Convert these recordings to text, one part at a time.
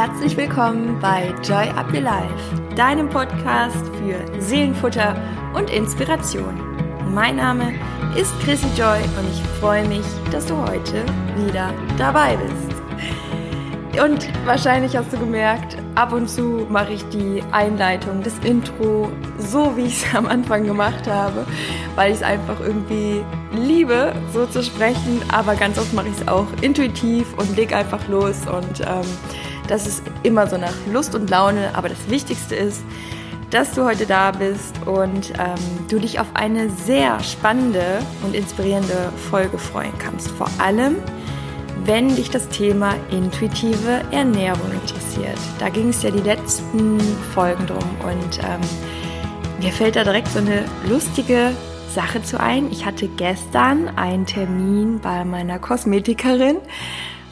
Herzlich willkommen bei Joy Up Your Life, deinem Podcast für Seelenfutter und Inspiration. Mein Name ist Chrissy Joy und ich freue mich, dass du heute wieder dabei bist. Und wahrscheinlich hast du gemerkt, ab und zu mache ich die Einleitung, das Intro, so wie ich es am Anfang gemacht habe, weil ich es einfach irgendwie liebe, so zu sprechen. Aber ganz oft mache ich es auch intuitiv und leg einfach los. Und ähm, das ist immer so nach Lust und Laune. Aber das Wichtigste ist, dass du heute da bist und ähm, du dich auf eine sehr spannende und inspirierende Folge freuen kannst. Vor allem, wenn dich das Thema intuitive Ernährung interessiert. Da ging es ja die letzten Folgen drum und ähm, mir fällt da direkt so eine lustige Sache zu ein. Ich hatte gestern einen Termin bei meiner Kosmetikerin,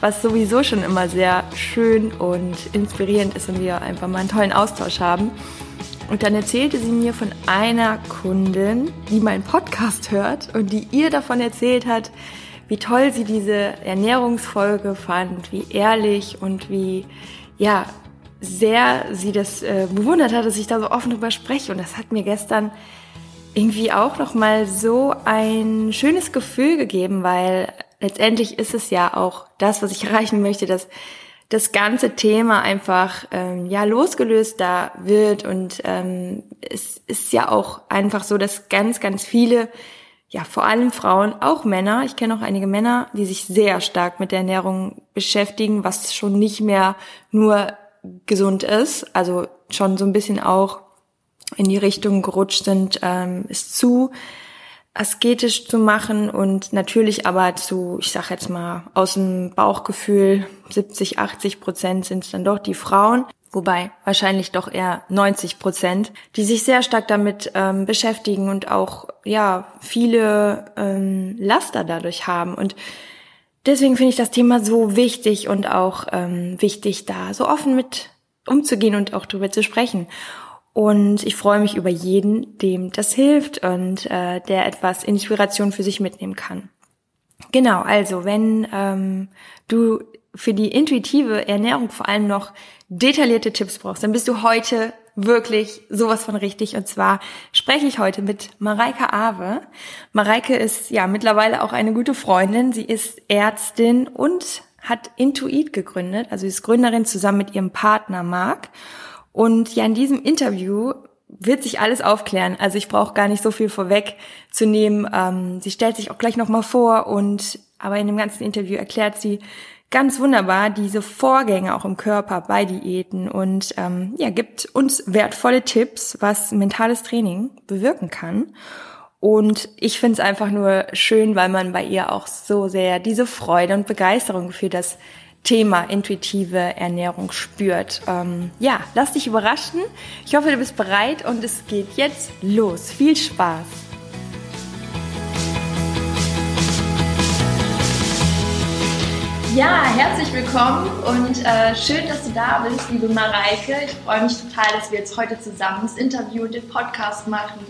was sowieso schon immer sehr schön und inspirierend ist und wir einfach mal einen tollen Austausch haben. Und dann erzählte sie mir von einer Kundin, die meinen Podcast hört und die ihr davon erzählt hat, wie toll sie diese Ernährungsfolge fand, wie ehrlich und wie, ja, sehr sie das äh, bewundert hat, dass ich da so offen drüber spreche. Und das hat mir gestern irgendwie auch nochmal so ein schönes Gefühl gegeben, weil letztendlich ist es ja auch das, was ich erreichen möchte, dass das ganze Thema einfach ähm, ja losgelöst da wird. Und ähm, es ist ja auch einfach so, dass ganz ganz viele ja vor allem Frauen, auch Männer, ich kenne auch einige Männer, die sich sehr stark mit der Ernährung beschäftigen, was schon nicht mehr nur gesund ist, also schon so ein bisschen auch in die Richtung gerutscht sind, ähm, es zu asketisch zu machen und natürlich aber zu, ich sag jetzt mal, aus dem Bauchgefühl 70, 80 Prozent sind es dann doch die Frauen, wobei wahrscheinlich doch eher 90 Prozent, die sich sehr stark damit ähm, beschäftigen und auch ja viele ähm, Laster dadurch haben und deswegen finde ich das Thema so wichtig und auch ähm, wichtig, da so offen mit umzugehen und auch darüber zu sprechen. Und ich freue mich über jeden, dem das hilft und äh, der etwas Inspiration für sich mitnehmen kann. Genau, also wenn ähm, du für die intuitive Ernährung vor allem noch detaillierte Tipps brauchst, dann bist du heute wirklich sowas von richtig. Und zwar spreche ich heute mit Mareike Awe. Mareike ist ja mittlerweile auch eine gute Freundin. Sie ist Ärztin und hat Intuit gegründet. Also sie ist Gründerin zusammen mit ihrem Partner Marc. Und ja, in diesem Interview wird sich alles aufklären. Also ich brauche gar nicht so viel vorweg zu nehmen. Ähm, sie stellt sich auch gleich nochmal vor und aber in dem ganzen Interview erklärt sie ganz wunderbar diese Vorgänge auch im Körper bei Diäten und ähm, ja, gibt uns wertvolle Tipps, was mentales Training bewirken kann. Und ich finde es einfach nur schön, weil man bei ihr auch so sehr diese Freude und Begeisterung für das Thema intuitive Ernährung spürt. Ähm, ja, lass dich überraschen. Ich hoffe, du bist bereit und es geht jetzt los. Viel Spaß! Ja, herzlich willkommen und äh, schön, dass du da bist, liebe Mareike. Ich freue mich total, dass wir jetzt heute zusammen das Interview und den Podcast machen.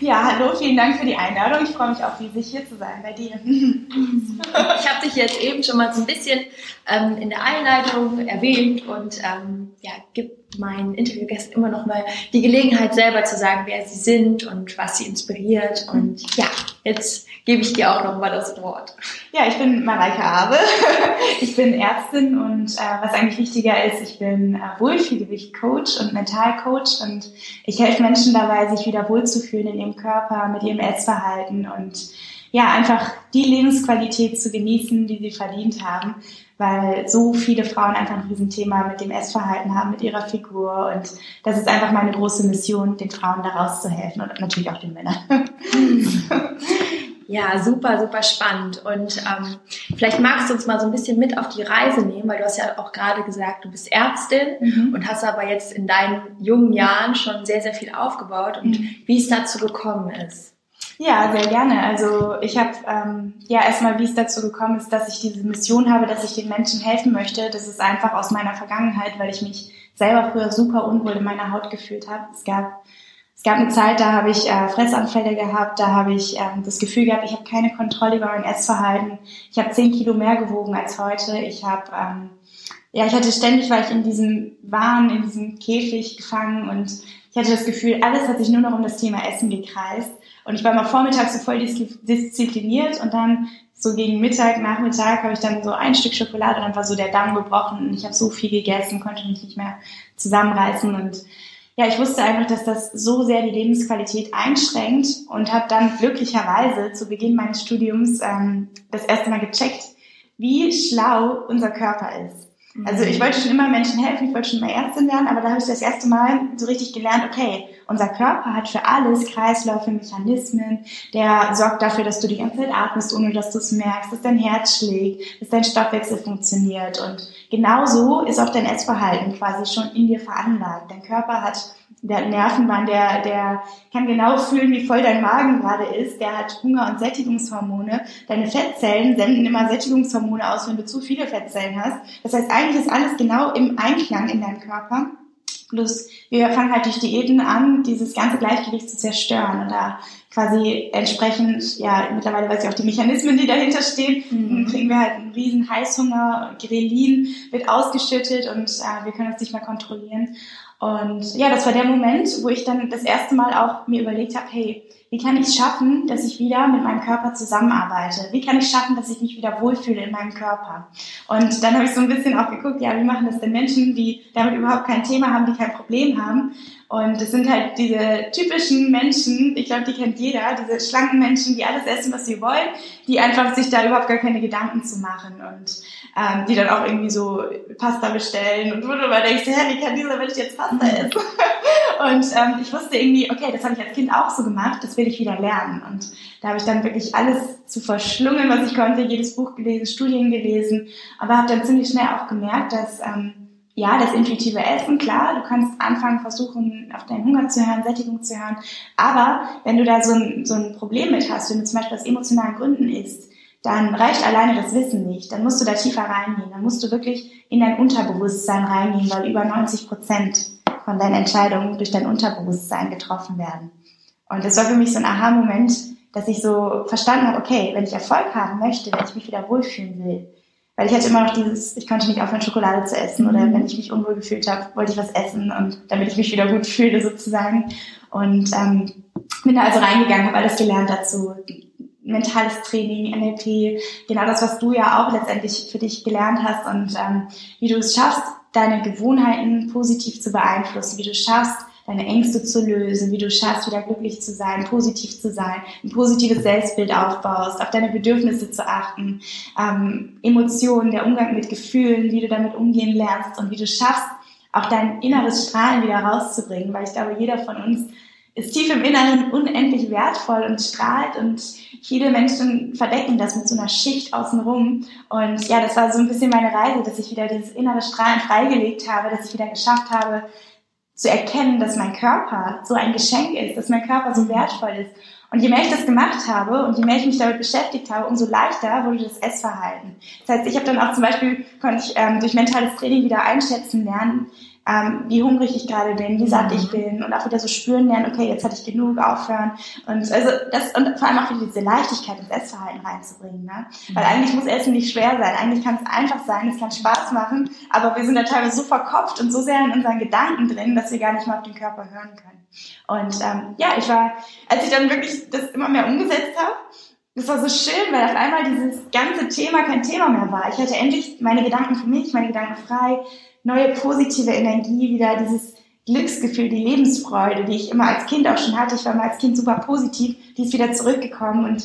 Ja, hallo, vielen Dank für die Einladung. Ich freue mich auch riesig, hier zu sein bei dir. ich habe dich jetzt eben schon mal so ein bisschen ähm, in der Einleitung erwähnt und ähm, ja, gibt meinen Interviewgästen immer noch mal die Gelegenheit, selber zu sagen, wer sie sind und was sie inspiriert. Und ja, jetzt gebe ich dir auch noch mal das Wort. Ja, ich bin Mareike Abe. Ich bin Ärztin und äh, was eigentlich wichtiger ist, ich bin äh, Wohlfühlgewicht-Coach und Mentalcoach und ich helfe Menschen dabei, sich wieder wohlzufühlen in ihrem Körper, mit ihrem Essverhalten und ja, einfach die Lebensqualität zu genießen, die sie verdient haben, weil so viele Frauen einfach ein Riesenthema mit dem Essverhalten haben, mit ihrer Figur und das ist einfach meine große Mission, den Frauen daraus zu helfen und natürlich auch den Männern. Ja, super, super spannend. Und ähm, vielleicht magst du uns mal so ein bisschen mit auf die Reise nehmen, weil du hast ja auch gerade gesagt, du bist Ärztin mhm. und hast aber jetzt in deinen jungen Jahren schon sehr, sehr viel aufgebaut und mhm. wie es dazu gekommen ist. Ja, sehr gerne. Also ich habe ähm, ja erstmal, wie es dazu gekommen ist, dass ich diese Mission habe, dass ich den Menschen helfen möchte. Das ist einfach aus meiner Vergangenheit, weil ich mich selber früher super unwohl in meiner Haut gefühlt habe. Es gab Es gab eine Zeit, da habe ich äh, Fressanfälle gehabt, da habe ich ähm, das Gefühl gehabt, ich habe keine Kontrolle über mein Essverhalten. Ich habe zehn Kilo mehr gewogen als heute. Ich habe, ähm, ja, ich hatte ständig, war ich in diesem Wahn, in diesem Käfig gefangen und ich hatte das Gefühl, alles hat sich nur noch um das Thema Essen gekreist. Und ich war mal vormittags so voll diszipliniert und dann so gegen Mittag, Nachmittag habe ich dann so ein Stück Schokolade und dann war so der Damm gebrochen und ich habe so viel gegessen, konnte mich nicht mehr zusammenreißen und ja, ich wusste einfach, dass das so sehr die Lebensqualität einschränkt und habe dann glücklicherweise zu Beginn meines Studiums ähm, das erste Mal gecheckt, wie schlau unser Körper ist. Also ich wollte schon immer Menschen helfen, ich wollte schon immer Ärztin werden, aber da habe ich das erste Mal so richtig gelernt, okay, unser Körper hat für alles Kreisläufe, Mechanismen, der sorgt dafür, dass du die ganze Zeit atmest, ohne dass du es merkst, dass dein Herz schlägt, dass dein Stoffwechsel funktioniert und genauso ist auch dein Essverhalten quasi schon in dir veranlagt. Dein Körper hat der Nervenbahn, der, der kann genau fühlen, wie voll dein Magen gerade ist. Der hat Hunger- und Sättigungshormone. Deine Fettzellen senden immer Sättigungshormone aus, wenn du zu viele Fettzellen hast. Das heißt, eigentlich ist alles genau im Einklang in deinem Körper. Plus, wir fangen halt durch Diäten an, dieses ganze Gleichgewicht zu zerstören und da quasi entsprechend, ja, mittlerweile weiß ich auch die Mechanismen, die dahinter stehen, mhm. kriegen wir halt einen riesen Heißhunger, Grelin wird ausgeschüttet und äh, wir können uns nicht mehr kontrollieren. Und ja, das war der Moment, wo ich dann das erste Mal auch mir überlegt habe, hey, wie kann ich es schaffen, dass ich wieder mit meinem Körper zusammenarbeite? Wie kann ich schaffen, dass ich mich wieder wohlfühle in meinem Körper? Und dann habe ich so ein bisschen auch geguckt, ja, wie machen das denn Menschen, die damit überhaupt kein Thema haben, die kein Problem haben? Und es sind halt diese typischen Menschen, ich glaube, die kennt jeder, diese schlanken Menschen, die alles essen, was sie wollen, die einfach sich da überhaupt gar keine Gedanken zu machen und ähm, die dann auch irgendwie so Pasta bestellen und wo du mal denkst, hä, wie kann dieser Mensch jetzt Pasta essen? und ähm, ich wusste irgendwie, okay, das habe ich als Kind auch so gemacht, das will ich wieder lernen. Und da habe ich dann wirklich alles zu verschlungen, was ich konnte, jedes Buch gelesen, Studien gelesen, aber habe dann ziemlich schnell auch gemerkt, dass ähm, ja, das intuitive Essen, klar, du kannst anfangen, versuchen, auf deinen Hunger zu hören, Sättigung zu hören. Aber wenn du da so ein, so ein Problem mit hast, wenn du zum Beispiel aus emotionalen Gründen isst, dann reicht alleine das Wissen nicht. Dann musst du da tiefer reingehen. Dann musst du wirklich in dein Unterbewusstsein reingehen, weil über 90 Prozent von deinen Entscheidungen durch dein Unterbewusstsein getroffen werden. Und das war für mich so ein Aha-Moment, dass ich so verstanden habe, okay, wenn ich Erfolg haben möchte, wenn ich mich wieder wohlfühlen will, weil ich hatte immer noch dieses, ich konnte nicht aufhören, Schokolade zu essen oder mhm. wenn ich mich unwohl gefühlt habe, wollte ich was essen und damit ich mich wieder gut fühle sozusagen. Und ähm, bin da also reingegangen, habe alles gelernt dazu, mentales Training, NLP, genau das, was du ja auch letztendlich für dich gelernt hast und ähm, wie du es schaffst, deine Gewohnheiten positiv zu beeinflussen, wie du schaffst, deine Ängste zu lösen, wie du schaffst, wieder glücklich zu sein, positiv zu sein, ein positives Selbstbild aufbaust, auf deine Bedürfnisse zu achten, ähm, Emotionen, der Umgang mit Gefühlen, wie du damit umgehen lernst und wie du schaffst, auch dein inneres Strahlen wieder rauszubringen, weil ich glaube, jeder von uns ist tief im Inneren unendlich wertvoll und strahlt und viele Menschen verdecken das mit so einer Schicht außenrum. Und ja, das war so ein bisschen meine Reise, dass ich wieder dieses innere Strahlen freigelegt habe, dass ich wieder geschafft habe, zu erkennen, dass mein Körper so ein Geschenk ist, dass mein Körper so wertvoll ist. Und je mehr ich das gemacht habe und je mehr ich mich damit beschäftigt habe, umso leichter wurde das Essverhalten. Das heißt, ich habe dann auch zum Beispiel, konnte ich ähm, durch mentales Training wieder einschätzen lernen, ähm, wie hungrig ich gerade bin, wie satt ich mhm. bin und auch wieder so spüren lernen, okay, jetzt hatte ich genug, aufhören. Und also das und vor allem auch wieder diese Leichtigkeit ins Essverhalten reinzubringen. Ne? Weil eigentlich muss Essen nicht schwer sein, eigentlich kann es einfach sein, es kann Spaß machen, aber wir sind da teilweise so verkopft und so sehr in unseren Gedanken drin, dass wir gar nicht mehr auf den Körper hören können. Und ähm, ja, ich war, als ich dann wirklich das immer mehr umgesetzt habe, das war so schön, weil auf einmal dieses ganze Thema kein Thema mehr war. Ich hatte endlich meine Gedanken für mich, meine Gedanken frei neue positive Energie, wieder dieses Glücksgefühl, die Lebensfreude, die ich immer als Kind auch schon hatte. Ich war mal als Kind super positiv, die ist wieder zurückgekommen und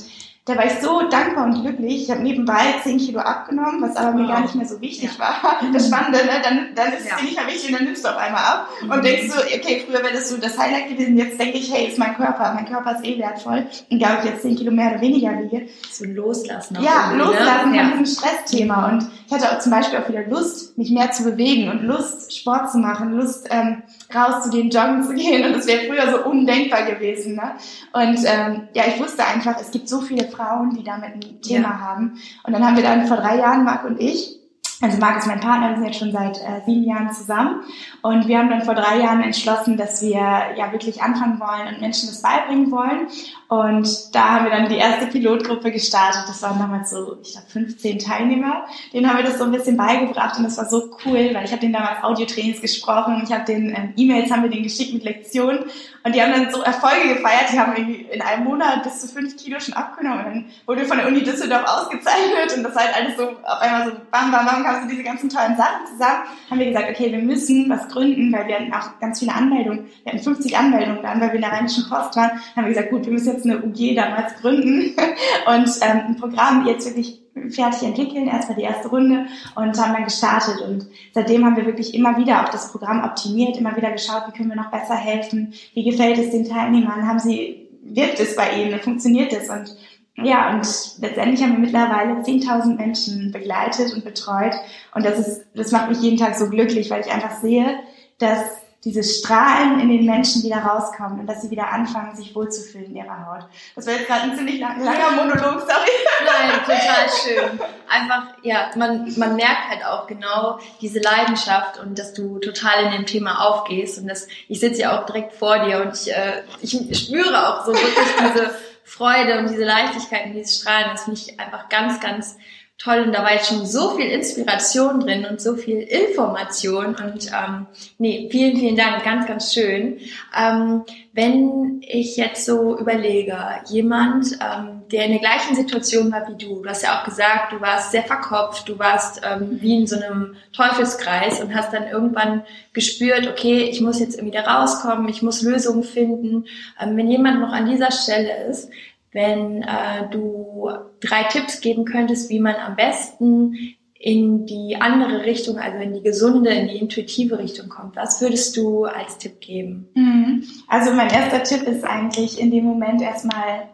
da war ich so dankbar und glücklich. Ich habe nebenbei 10 Kilo abgenommen, was aber mir gar nicht mehr so wichtig ja. war. Das Spannende, ne? dann, dann ist es ja. dir nicht mehr wichtig und dann nimmst du auf einmal ab mhm. und denkst so, okay, früher wäre das so das Highlight gewesen, jetzt denke ich, hey, ist mein Körper, mein Körper ist eh wertvoll. Egal, ob ich jetzt 10 Kilo mehr oder weniger wiege. So loslassen. Ja, ne? loslassen ja. von diesem Stressthema. Und ich hatte auch zum Beispiel auch wieder Lust, mich mehr zu bewegen und Lust, Sport zu machen, Lust, ähm, rauszugehen, joggen zu gehen. Und das wäre früher so undenkbar gewesen. Ne? Und ähm, ja, ich wusste einfach, es gibt so viele Frauen, die damit ein Thema ja. haben. Und dann haben wir dann vor drei Jahren, Marc und ich, also Marc ist mein Partner, wir sind jetzt schon seit äh, sieben Jahren zusammen und wir haben dann vor drei Jahren entschlossen, dass wir ja wirklich anfangen wollen und Menschen das beibringen wollen. Und da haben wir dann die erste Pilotgruppe gestartet. Das waren damals so, ich glaube, 15 Teilnehmer. Denen haben wir das so ein bisschen beigebracht und das war so cool, weil ich habe denen damals Audiotrainings gesprochen, ich habe den ähm, E-Mails haben wir denen geschickt mit Lektionen und die haben dann so Erfolge gefeiert. Die haben irgendwie in einem Monat bis zu fünf Kilo schon abgenommen und dann wurde von der Uni Düsseldorf ausgezeichnet und das war halt alles so auf einmal so bam, bam, bam, kamen so diese ganzen tollen Sachen zusammen. Haben wir gesagt, okay, wir müssen was gründen, weil wir hatten auch ganz viele Anmeldungen. Wir hatten 50 Anmeldungen dann, weil wir in der Rheinischen Post waren. Haben wir gesagt, gut, wir müssen jetzt eine UG damals gründen und ähm, ein Programm jetzt wirklich fertig entwickeln, erstmal die erste Runde und haben dann gestartet. Und seitdem haben wir wirklich immer wieder auch das Programm optimiert, immer wieder geschaut, wie können wir noch besser helfen, wie gefällt es den Teilnehmern, haben sie, wirkt es bei ihnen, funktioniert es und ja, und letztendlich haben wir mittlerweile 10.000 Menschen begleitet und betreut. Und das ist, das macht mich jeden Tag so glücklich, weil ich einfach sehe, dass dieses Strahlen in den Menschen wieder rauskommen und dass sie wieder anfangen, sich wohlzufühlen in ihrer Haut. Das war jetzt gerade ein ziemlich lang, langer Monolog, sorry. Nein, total schön. Einfach, ja, man, man merkt halt auch genau diese Leidenschaft und dass du total in dem Thema aufgehst und dass, ich sitze ja auch direkt vor dir und ich, äh, ich spüre auch so wirklich diese Freude und diese Leichtigkeit und dieses Strahlen. Das finde ich einfach ganz, ganz toll und da war jetzt schon so viel Inspiration drin und so viel Information und ähm, nee, vielen, vielen Dank, ganz, ganz schön. Ähm, wenn ich jetzt so überlege, jemand, ähm, der in der gleichen Situation war wie du, du hast ja auch gesagt, du warst sehr verkopft, du warst ähm, wie in so einem Teufelskreis und hast dann irgendwann gespürt, okay, ich muss jetzt irgendwie da rauskommen, ich muss Lösungen finden. Ähm, wenn jemand noch an dieser Stelle ist, wenn äh, du drei Tipps geben könntest, wie man am besten in die andere Richtung, also in die gesunde, in die intuitive Richtung kommt. Was würdest du als Tipp geben? Mhm. Also mein erster Tipp ist eigentlich in dem Moment erstmal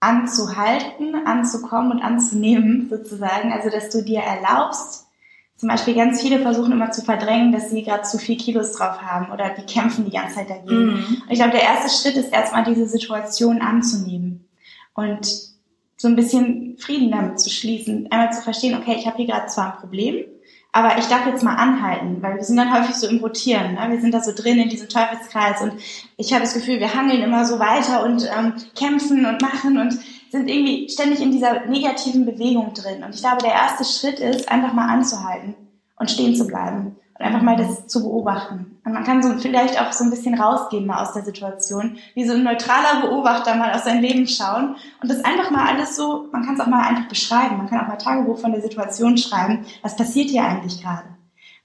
anzuhalten, anzukommen und anzunehmen sozusagen. Also dass du dir erlaubst, zum Beispiel ganz viele versuchen immer zu verdrängen, dass sie gerade zu viel Kilos drauf haben oder die kämpfen die ganze Zeit dagegen. Mhm. Und ich glaube, der erste Schritt ist erstmal diese Situation anzunehmen und so ein bisschen Frieden damit zu schließen, einmal zu verstehen, okay, ich habe hier gerade zwar ein Problem, aber ich darf jetzt mal anhalten, weil wir sind dann häufig so im Rotieren, ne? wir sind da so drin in diesem Teufelskreis und ich habe das Gefühl, wir hangeln immer so weiter und ähm, kämpfen und machen und sind irgendwie ständig in dieser negativen Bewegung drin. Und ich glaube, der erste Schritt ist, einfach mal anzuhalten und stehen zu bleiben und einfach mal das zu beobachten. Und man kann so vielleicht auch so ein bisschen rausgehen mal aus der Situation, wie so ein neutraler Beobachter mal aus seinem Leben schauen und das einfach mal alles so, man kann es auch mal einfach beschreiben. Man kann auch mal Tagebuch von der Situation schreiben. Was passiert hier eigentlich gerade?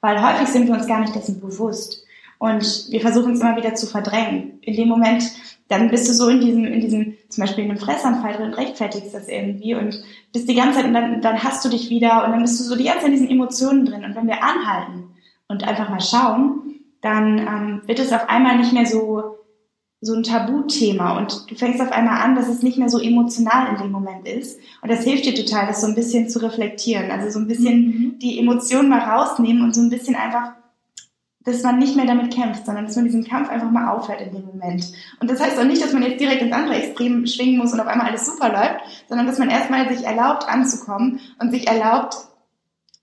Weil häufig sind wir uns gar nicht dessen bewusst. Und wir versuchen es immer wieder zu verdrängen. In dem Moment, dann bist du so in diesem, in diesem, zum Beispiel in einem Fressanfall drin, rechtfertigst das irgendwie und bist die ganze Zeit, und dann, dann hast du dich wieder und dann bist du so die ganze Zeit in diesen Emotionen drin. Und wenn wir anhalten und einfach mal schauen, dann ähm, wird es auf einmal nicht mehr so so ein Tabuthema und du fängst auf einmal an, dass es nicht mehr so emotional in dem Moment ist. Und das hilft dir total, das so ein bisschen zu reflektieren. Also so ein bisschen mhm. die Emotionen mal rausnehmen und so ein bisschen einfach, dass man nicht mehr damit kämpft, sondern dass man diesen Kampf einfach mal aufhört in dem Moment. Und das heißt auch nicht, dass man jetzt direkt ins andere Extrem schwingen muss und auf einmal alles super läuft, sondern dass man erstmal sich erlaubt anzukommen und sich erlaubt,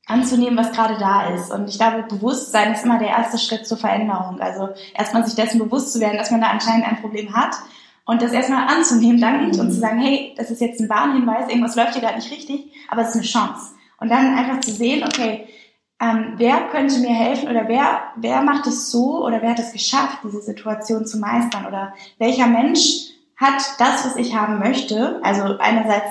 anzunehmen, was gerade da ist. Und ich glaube, Bewusstsein ist immer der erste Schritt zur Veränderung. Also erstmal sich dessen bewusst zu werden, dass man da anscheinend ein Problem hat und das erstmal anzunehmen, dankend und zu sagen, hey, das ist jetzt ein Warnhinweis, irgendwas läuft hier gerade nicht richtig, aber es ist eine Chance. Und dann einfach zu sehen, okay, ähm, wer könnte mir helfen oder wer, wer macht es so oder wer hat es geschafft, diese Situation zu meistern oder welcher Mensch hat das, was ich haben möchte, also einerseits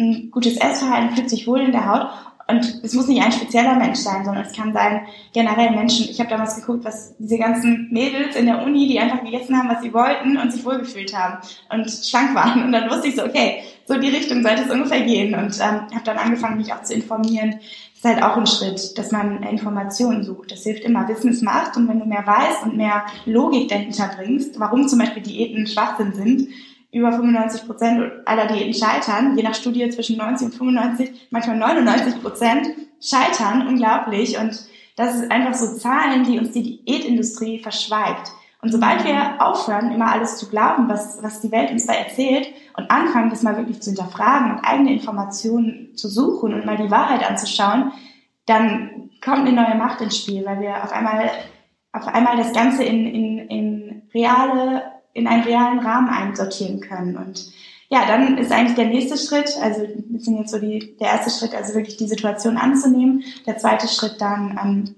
ein gutes Essverhalten fühlt sich wohl in der Haut und es muss nicht ein spezieller Mensch sein, sondern es kann sein generell Menschen. Ich habe damals geguckt, was diese ganzen Mädels in der Uni, die einfach gegessen haben, was sie wollten und sich wohlgefühlt haben und schlank waren. Und dann wusste ich so, okay, so die Richtung sollte es ungefähr gehen. Und ähm, habe dann angefangen, mich auch zu informieren. Das ist halt auch ein Schritt, dass man Informationen sucht. Das hilft immer. Wissen ist Macht. Und wenn du mehr weißt und mehr Logik dahinter bringst, warum zum Beispiel Diäten Schwachsinn sind, über 95 Prozent aller Diäten scheitern, je nach Studie zwischen 90 und 95, manchmal 99 Prozent scheitern, unglaublich. Und das ist einfach so Zahlen, die uns die Diätindustrie verschweigt. Und sobald wir aufhören, immer alles zu glauben, was, was die Welt uns da erzählt und anfangen, das mal wirklich zu hinterfragen und eigene Informationen zu suchen und mal die Wahrheit anzuschauen, dann kommt eine neue Macht ins Spiel, weil wir auf einmal, auf einmal das Ganze in, in, in reale, in einen realen Rahmen einsortieren können. Und ja, dann ist eigentlich der nächste Schritt, also ein bisschen jetzt so die, der erste Schritt, also wirklich die Situation anzunehmen. Der zweite Schritt dann ähm,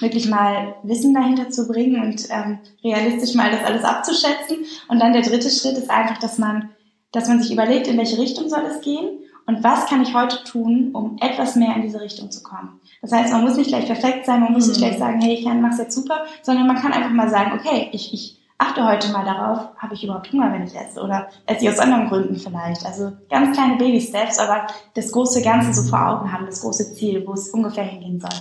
wirklich mal Wissen dahinter zu bringen und ähm, realistisch mal das alles abzuschätzen. Und dann der dritte Schritt ist einfach, dass man, dass man sich überlegt, in welche Richtung soll es gehen und was kann ich heute tun, um etwas mehr in diese Richtung zu kommen. Das heißt, man muss nicht gleich perfekt sein, man muss nicht mhm. gleich sagen, hey, ich mach's jetzt super, sondern man kann einfach mal sagen, okay, ich, ich achte heute mal darauf, habe ich überhaupt Hunger, wenn ich esse oder esse ich aus anderen Gründen vielleicht. Also ganz kleine Baby-Steps, aber das große Ganze so vor Augen haben, das große Ziel, wo es ungefähr hingehen soll.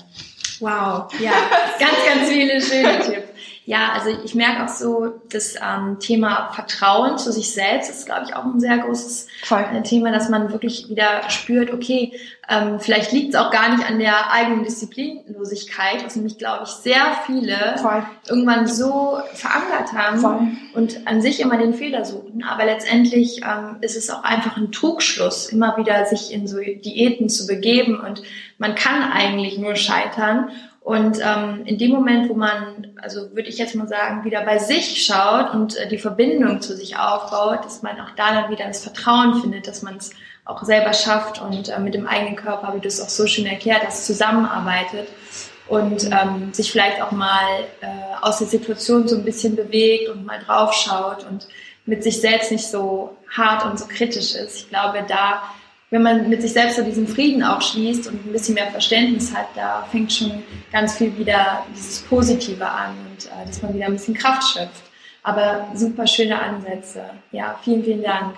Wow, ja, ganz, ganz viele schöne Tipps. Ja, also ich merke auch so, das ähm, Thema Vertrauen zu sich selbst ist, glaube ich, auch ein sehr großes Voll. Äh, Thema, dass man wirklich wieder spürt, okay, ähm, vielleicht liegt es auch gar nicht an der eigenen Disziplinlosigkeit, was nämlich, glaube ich, sehr viele Voll. irgendwann so verankert haben Voll. und an sich immer den Fehler suchen. Aber letztendlich ähm, ist es auch einfach ein Trugschluss, immer wieder sich in so Diäten zu begeben und man kann eigentlich nur scheitern. Und ähm, in dem Moment, wo man, also würde ich jetzt mal sagen, wieder bei sich schaut und äh, die Verbindung zu sich aufbaut, dass man auch da dann wieder das Vertrauen findet, dass man es auch selber schafft und äh, mit dem eigenen Körper, wie du es auch so schön erklärt hast, zusammenarbeitet und ähm, sich vielleicht auch mal äh, aus der Situation so ein bisschen bewegt und mal draufschaut und mit sich selbst nicht so hart und so kritisch ist. Ich glaube, da wenn man mit sich selbst so diesen Frieden auch schließt und ein bisschen mehr Verständnis hat, da fängt schon ganz viel wieder dieses Positive an und äh, dass man wieder ein bisschen Kraft schöpft. Aber super schöne Ansätze. Ja, vielen, vielen Dank.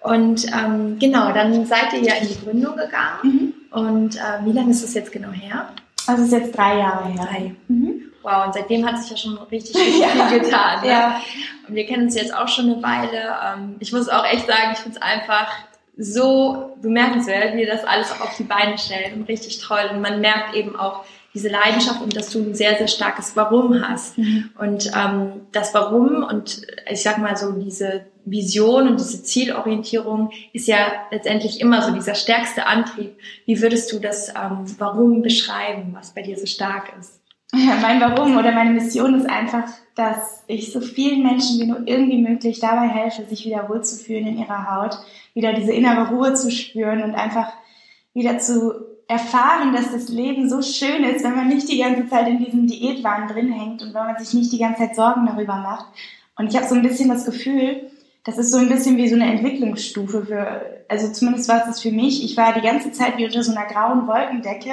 Und ähm, genau, dann seid ihr ja in die Gründung gegangen. Mhm. Und äh, wie lange ist das jetzt genau her? Also es ist jetzt drei Jahre her. Drei. Mhm. Wow, und seitdem hat sich ja schon richtig, richtig ja. viel getan. Ne? Ja. Und wir kennen uns jetzt auch schon eine Weile. Ähm, ich muss auch echt sagen, ich finde es einfach so bemerkenswert, wie ihr das alles auf die Beine stellt und richtig toll. Und man merkt eben auch diese Leidenschaft und dass du ein sehr, sehr starkes Warum hast. Mhm. Und ähm, das Warum und ich sag mal so diese Vision und diese Zielorientierung ist ja letztendlich immer so dieser stärkste Antrieb. Wie würdest du das ähm, Warum beschreiben, was bei dir so stark ist? Ja, mein Warum oder meine Mission ist einfach, dass ich so vielen Menschen wie nur irgendwie möglich dabei helfe, sich wieder wohlzufühlen in ihrer Haut, wieder diese innere Ruhe zu spüren und einfach wieder zu erfahren, dass das Leben so schön ist, wenn man nicht die ganze Zeit in diesem Diätwahn drin hängt und wenn man sich nicht die ganze Zeit Sorgen darüber macht. Und ich habe so ein bisschen das Gefühl, das ist so ein bisschen wie so eine Entwicklungsstufe für, also zumindest war es das für mich. Ich war die ganze Zeit wie unter so einer grauen Wolkendecke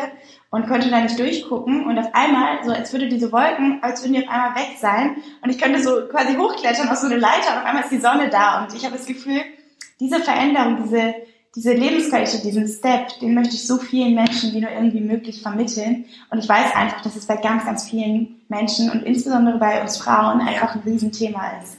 und konnte da nicht durchgucken und auf einmal, so als würde diese Wolken, als würden die auf einmal weg sein und ich könnte so quasi hochklettern auf so eine Leiter und auf einmal ist die Sonne da und ich habe das Gefühl, diese Veränderung, diese, diese Lebensqualität, diesen Step, den möchte ich so vielen Menschen wie nur irgendwie möglich vermitteln. Und ich weiß einfach, dass es bei ganz, ganz vielen Menschen und insbesondere bei uns Frauen einfach ein Riesenthema ist.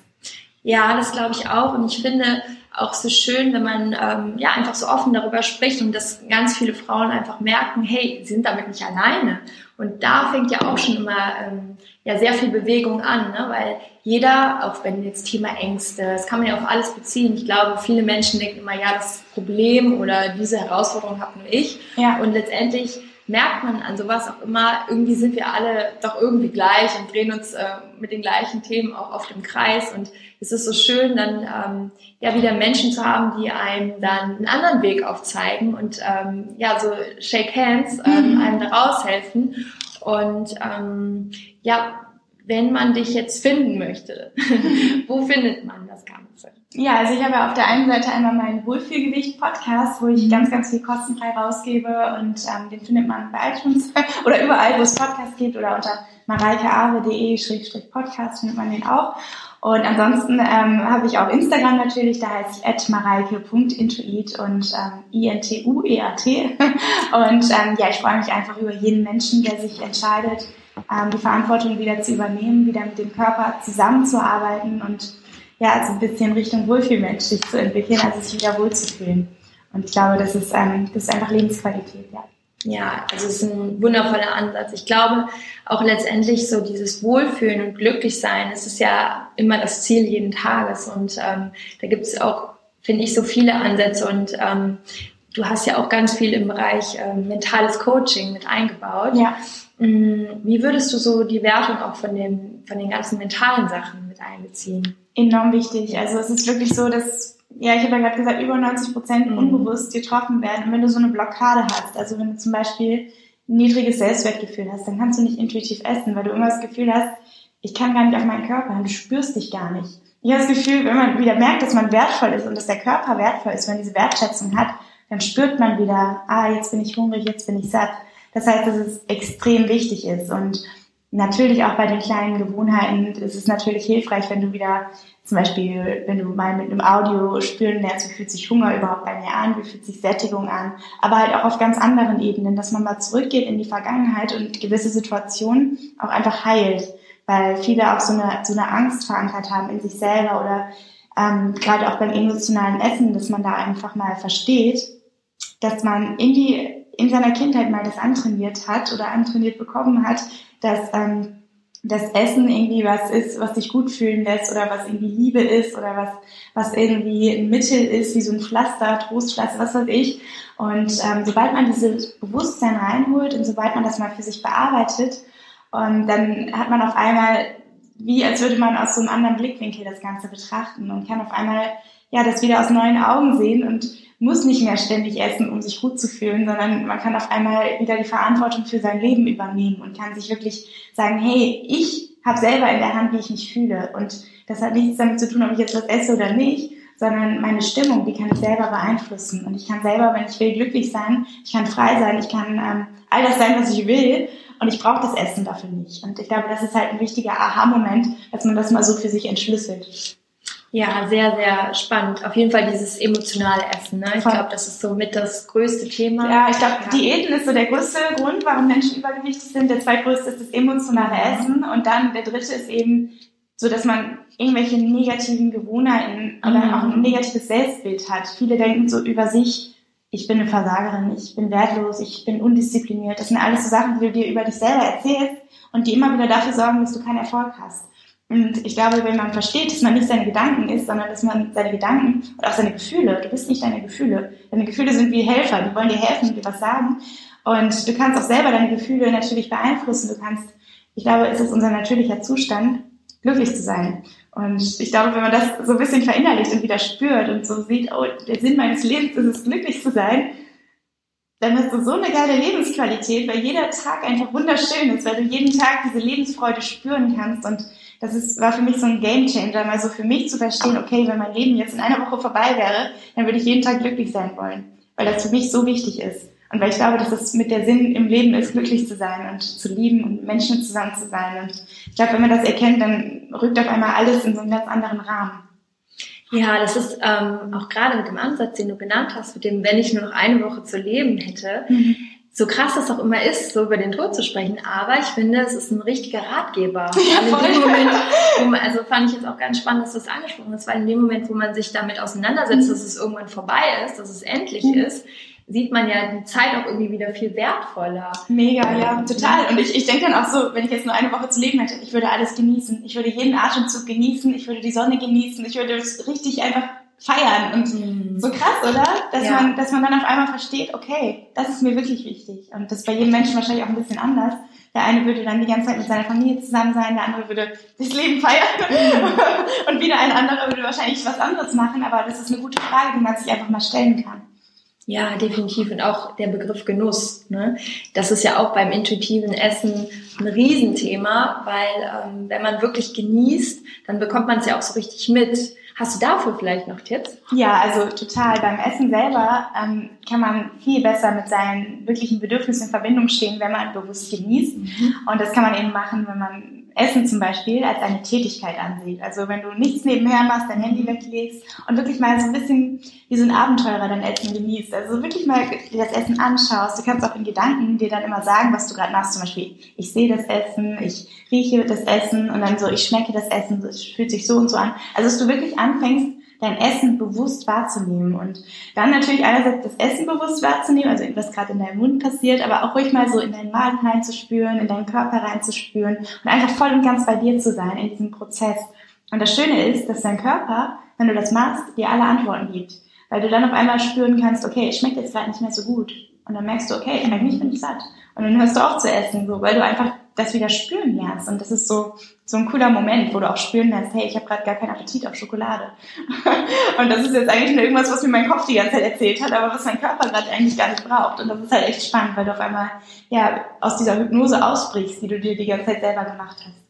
Ja, das glaube ich auch. Und ich finde auch so schön, wenn man ähm, ja einfach so offen darüber spricht und dass ganz viele Frauen einfach merken, hey, sie sind damit nicht alleine. Und da fängt ja auch schon immer ähm, ja sehr viel Bewegung an, ne? weil jeder, auch wenn jetzt Thema Ängste, das kann man ja auf alles beziehen. Ich glaube, viele Menschen denken immer, ja, das Problem oder diese Herausforderung habe nur ich. Ja. Und letztendlich merkt man an sowas auch immer, irgendwie sind wir alle doch irgendwie gleich und drehen uns äh, mit den gleichen Themen auch oft im Kreis. Und es ist so schön, dann ähm, ja wieder Menschen zu haben, die einem dann einen anderen Weg aufzeigen und ähm, ja, so Shake Hands ähm, mhm. einem da raushelfen. Und ähm, ja, wenn man dich jetzt finden möchte, wo findet man das Ganze? Ja, also ich habe ja auf der einen Seite einmal meinen Wohlfühlgewicht-Podcast, wo ich ganz, ganz viel kostenfrei rausgebe und ähm, den findet man bei iTunes oder überall, wo es Podcasts gibt oder unter mareikeabe.de-podcast findet man den auch. Und ansonsten ähm, habe ich auch Instagram natürlich, da heiße ich mareike.intuit und ähm, I-N-T-U-E-A-T. Und ähm, ja, ich freue mich einfach über jeden Menschen, der sich entscheidet, ähm, die Verantwortung wieder zu übernehmen, wieder mit dem Körper zusammenzuarbeiten und ja, so ein bisschen Richtung Wohlfühlmensch sich zu entwickeln, also sich wieder wohlzufühlen. Und ich glaube, das ist, ähm, das ist einfach Lebensqualität, ja. Ja, also es ist ein wundervoller Ansatz. Ich glaube auch letztendlich so dieses Wohlfühlen und Glücklichsein, es ist ja immer das Ziel jeden Tages und ähm, da gibt es auch, finde ich, so viele Ansätze und ähm, du hast ja auch ganz viel im Bereich äh, mentales Coaching mit eingebaut. Ja. Mm, wie würdest du so die Wertung auch von, dem, von den ganzen mentalen Sachen mit einbeziehen? Enorm wichtig. Also es ist wirklich so, dass, ja, ich habe ja gerade gesagt, über 90 Prozent Mhm. unbewusst getroffen werden. Und wenn du so eine Blockade hast, also wenn du zum Beispiel ein niedriges Selbstwertgefühl hast, dann kannst du nicht intuitiv essen, weil du immer das Gefühl hast, ich kann gar nicht auf meinen Körper du spürst dich gar nicht. Ich habe das Gefühl, wenn man wieder merkt, dass man wertvoll ist und dass der Körper wertvoll ist, wenn man diese Wertschätzung hat, dann spürt man wieder, ah, jetzt bin ich hungrig, jetzt bin ich satt. Das heißt, dass es extrem wichtig ist und natürlich auch bei den kleinen Gewohnheiten ist es natürlich hilfreich, wenn du wieder zum Beispiel, wenn du mal mit einem Audio spüren lernst, wie fühlt sich Hunger überhaupt bei mir an, wie fühlt sich Sättigung an, aber halt auch auf ganz anderen Ebenen, dass man mal zurückgeht in die Vergangenheit und gewisse Situationen auch einfach heilt, weil viele auch so eine, so eine Angst verankert haben in sich selber oder ähm, gerade auch beim emotionalen Essen, dass man da einfach mal versteht, dass man in die in seiner Kindheit mal das antrainiert hat oder antrainiert bekommen hat, dass ähm, das Essen irgendwie was ist, was dich gut fühlen lässt oder was irgendwie Liebe ist oder was, was irgendwie ein Mittel ist, wie so ein Pflaster, Trostpflaster, was weiß ich. Und ähm, sobald man dieses Bewusstsein reinholt und sobald man das mal für sich bearbeitet, und dann hat man auf einmal, wie als würde man aus so einem anderen Blickwinkel das Ganze betrachten und kann auf einmal ja das wieder aus neuen Augen sehen und muss nicht mehr ständig essen, um sich gut zu fühlen, sondern man kann auf einmal wieder die Verantwortung für sein Leben übernehmen und kann sich wirklich sagen, hey, ich habe selber in der Hand, wie ich mich fühle. Und das hat nichts damit zu tun, ob ich jetzt was esse oder nicht, sondern meine Stimmung, die kann ich selber beeinflussen. Und ich kann selber, wenn ich will, glücklich sein, ich kann frei sein, ich kann ähm, all das sein, was ich will. Und ich brauche das Essen dafür nicht. Und ich glaube, das ist halt ein wichtiger Aha-Moment, dass man das mal so für sich entschlüsselt. Ja, sehr, sehr spannend. Auf jeden Fall dieses emotionale Essen. Ne? Ich glaube, das ist so mit das größte Thema. Ja, ich glaube, Ja. Diäten ist so der größte Grund, warum Menschen übergewichtig sind. Der zweitgrößte ist das emotionale Essen. Und dann der dritte ist eben so, dass man irgendwelche negativen Gewohnheiten oder Mhm. auch ein negatives Selbstbild hat. Viele denken so über sich, ich bin eine Versagerin, ich bin wertlos, ich bin undiszipliniert. Das sind alles so Sachen, die du dir über dich selber erzählst und die immer wieder dafür sorgen, dass du keinen Erfolg hast. Und ich glaube, wenn man versteht, dass man nicht seine Gedanken ist, sondern dass man seine Gedanken und auch seine Gefühle, du bist nicht deine Gefühle. Deine Gefühle sind wie Helfer, die wollen dir helfen, dir was sagen. Und du kannst auch selber deine Gefühle natürlich beeinflussen. Du kannst, ich glaube, es ist unser natürlicher Zustand, glücklich zu sein. Und ich glaube, wenn man das so ein bisschen verinnerlicht und wieder spürt und so sieht, oh, der Sinn meines Lebens ist es, glücklich zu sein, dann hast du so eine geile Lebensqualität, weil jeder Tag einfach wunderschön ist, weil du jeden Tag diese Lebensfreude spüren kannst. Und das ist, war für mich so ein Gamechanger, mal so für mich zu verstehen, okay, wenn mein Leben jetzt in einer Woche vorbei wäre, dann würde ich jeden Tag glücklich sein wollen, weil das für mich so wichtig ist. Und weil ich glaube, dass es mit der Sinn im Leben ist, glücklich zu sein und zu lieben und Menschen zusammen zu sein. Und ich glaube, wenn man das erkennt, dann rückt auf einmal alles in so einen ganz anderen Rahmen. Ja, das ist ähm, auch gerade mit dem Ansatz, den du genannt hast, mit dem, wenn ich nur noch eine Woche zu leben hätte, so krass das auch immer ist, so über den Tod zu sprechen. Aber ich finde, es ist ein richtiger Ratgeber. Ja, Und in voll. dem Moment, man, also fand ich jetzt auch ganz spannend, dass du es angesprochen hast, weil in dem Moment, wo man sich damit auseinandersetzt, dass es irgendwann vorbei ist, dass es endlich Mhm. ist, sieht man ja die Zeit auch irgendwie wieder viel wertvoller. Mega, ja, total. Und ich, ich denke dann auch so, wenn ich jetzt nur eine Woche zu leben hätte, ich würde alles genießen. Ich würde jeden Atemzug genießen, ich würde die Sonne genießen, ich würde es richtig einfach feiern. Und so krass, oder? Dass Ja. man, dass man dann auf einmal versteht, okay, das ist mir wirklich wichtig. Und das ist bei jedem Menschen wahrscheinlich auch ein bisschen anders. Der eine würde dann die ganze Zeit mit seiner Familie zusammen sein, der andere würde das Leben feiern und wieder ein anderer würde wahrscheinlich was anderes machen. Aber das ist eine gute Frage, die man sich einfach mal stellen kann. Ja, definitiv. Und auch der Begriff Genuss. Ne? Das ist ja auch beim intuitiven Essen ein Riesenthema, weil ähm, wenn man wirklich genießt, dann bekommt man es ja auch so richtig mit. Hast du dafür vielleicht noch Tipps? Ja, also total. Beim Essen selber ähm, kann man viel besser mit seinen wirklichen Bedürfnissen in Verbindung stehen, wenn man bewusst genießt. Und das kann man eben machen, wenn man Essen zum Beispiel als eine Tätigkeit ansieht. Also wenn du nichts nebenher machst, dein Handy weglegst und wirklich mal so ein bisschen wie so ein Abenteurer dein Essen genießt. Also wirklich mal dir das Essen anschaust. Du kannst auch in Gedanken dir dann immer sagen, was du gerade machst. Zum Beispiel, ich sehe das Essen, ich rieche das Essen und dann so, ich schmecke das Essen, es fühlt sich so und so an. Also dass du wirklich anfängst, dein Essen bewusst wahrzunehmen und dann natürlich einerseits das Essen bewusst wahrzunehmen, also was gerade in deinem Mund passiert, aber auch ruhig mal so in deinen Magen reinzuspüren, in deinen Körper reinzuspüren und einfach voll und ganz bei dir zu sein in diesem Prozess. Und das Schöne ist, dass dein Körper, wenn du das machst, dir alle Antworten gibt. Weil du dann auf einmal spüren kannst, okay, es schmeckt jetzt gerade nicht mehr so gut. Und dann merkst du, okay, eigentlich bin ich satt. Und dann hörst du auf zu essen, so, weil du einfach das wieder spüren lernst. Und das ist so, so ein cooler Moment, wo du auch spüren lernst, hey, ich habe gerade gar keinen Appetit auf Schokolade. und das ist jetzt eigentlich nur irgendwas, was mir mein Kopf die ganze Zeit erzählt hat, aber was mein Körper gerade eigentlich gar nicht braucht. Und das ist halt echt spannend, weil du auf einmal ja aus dieser Hypnose ausbrichst, die du dir die ganze Zeit selber gemacht hast.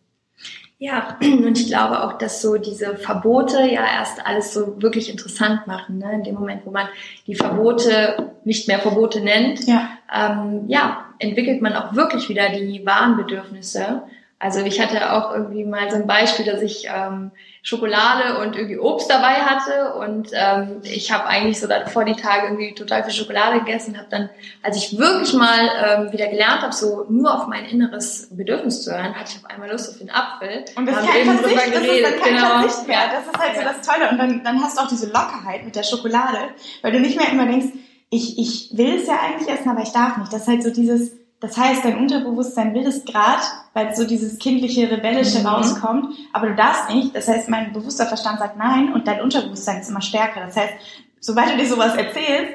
Ja, und ich glaube auch, dass so diese Verbote ja erst alles so wirklich interessant machen. Ne? In dem Moment, wo man die Verbote nicht mehr Verbote nennt, ja, ähm, ja entwickelt man auch wirklich wieder die wahren Bedürfnisse. Also ich hatte auch irgendwie mal so ein Beispiel, dass ich ähm, Schokolade und irgendwie Obst dabei hatte und ähm, ich habe eigentlich so vor die Tage irgendwie total viel Schokolade gegessen, habe dann, als ich wirklich mal ähm, wieder gelernt habe, so nur auf mein inneres Bedürfnis zu hören, hatte ich auf einmal Lust auf den Apfel. Und das ist kein eben Verzicht, das ist dann kein genau. Verzicht mehr. Das ist halt so das Tolle und dann, dann hast du auch diese Lockerheit mit der Schokolade, weil du nicht mehr immer denkst, ich, ich will es ja eigentlich essen, aber ich darf nicht. Das ist halt so dieses das heißt, dein Unterbewusstsein will es gerade, weil so dieses kindliche, rebellische mhm. rauskommt, aber du darfst nicht. Das heißt, mein bewusster Verstand sagt nein und dein Unterbewusstsein ist immer stärker. Das heißt, sobald du dir sowas erzählst,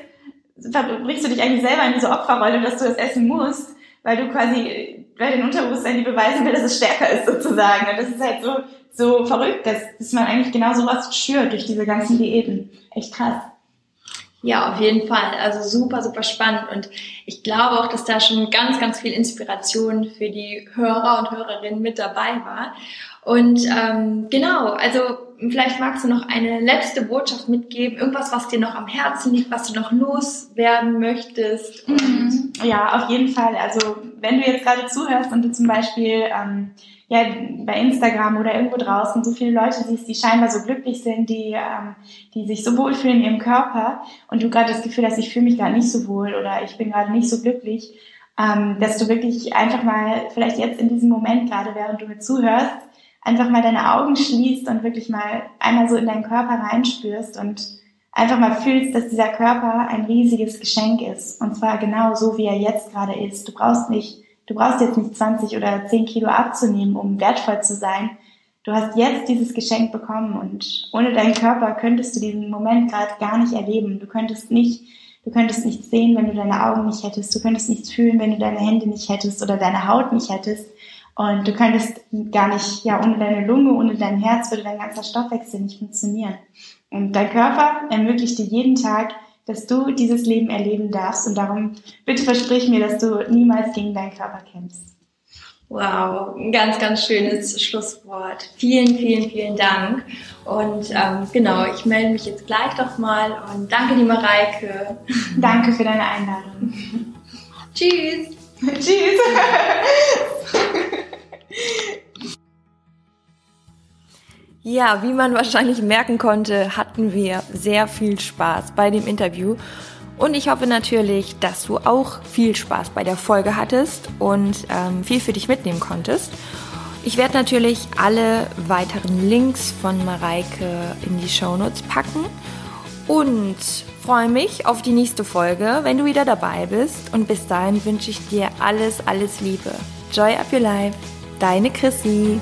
bringst du dich eigentlich selber in diese Opferrolle, dass du das essen musst, weil du quasi, weil dein Unterbewusstsein dir beweisen will, dass es stärker ist sozusagen. Und das ist halt so, so verrückt, dass, dass man eigentlich genau sowas schürt durch diese ganzen Diäten. Echt krass. Ja, auf jeden Fall. Also super, super spannend. Und ich glaube auch, dass da schon ganz, ganz viel Inspiration für die Hörer und Hörerinnen mit dabei war. Und ähm, genau, also vielleicht magst du noch eine letzte Botschaft mitgeben, irgendwas, was dir noch am Herzen liegt, was du noch loswerden möchtest. Mhm. Ja, auf jeden Fall. Also wenn du jetzt gerade zuhörst und du zum Beispiel ähm, ja, bei Instagram oder irgendwo draußen so viele Leute siehst, die scheinbar so glücklich sind, die, ähm, die sich so wohl fühlen in ihrem Körper und du gerade das Gefühl hast, ich fühle mich gerade nicht so wohl oder ich bin gerade nicht so glücklich, ähm, dass du wirklich einfach mal, vielleicht jetzt in diesem Moment gerade, während du mir zuhörst, einfach mal deine Augen schließt und wirklich mal einmal so in deinen Körper reinspürst und einfach mal fühlst, dass dieser Körper ein riesiges Geschenk ist. Und zwar genau so, wie er jetzt gerade ist. Du brauchst nicht Du brauchst jetzt nicht 20 oder 10 Kilo abzunehmen, um wertvoll zu sein. Du hast jetzt dieses Geschenk bekommen und ohne deinen Körper könntest du diesen Moment gerade gar nicht erleben. Du könntest nicht, du könntest nichts sehen, wenn du deine Augen nicht hättest. Du könntest nichts fühlen, wenn du deine Hände nicht hättest oder deine Haut nicht hättest. Und du könntest gar nicht, ja, ohne deine Lunge, ohne dein Herz würde dein ganzer Stoffwechsel nicht funktionieren. Und dein Körper ermöglicht dir jeden Tag dass du dieses Leben erleben darfst. Und darum bitte versprich mir, dass du niemals gegen deinen Körper kämpfst. Wow, ein ganz, ganz schönes Schlusswort. Vielen, vielen, vielen Dank. Und ähm, genau, ich melde mich jetzt gleich doch mal und danke dir, Mareike. Danke für deine Einladung. Tschüss. Tschüss. Ja, wie man wahrscheinlich merken konnte, hatten wir sehr viel Spaß bei dem Interview. Und ich hoffe natürlich, dass du auch viel Spaß bei der Folge hattest und ähm, viel für dich mitnehmen konntest. Ich werde natürlich alle weiteren Links von Mareike in die Shownotes packen und freue mich auf die nächste Folge, wenn du wieder dabei bist. Und bis dahin wünsche ich dir alles, alles Liebe. Joy up your life. Deine Chrissy.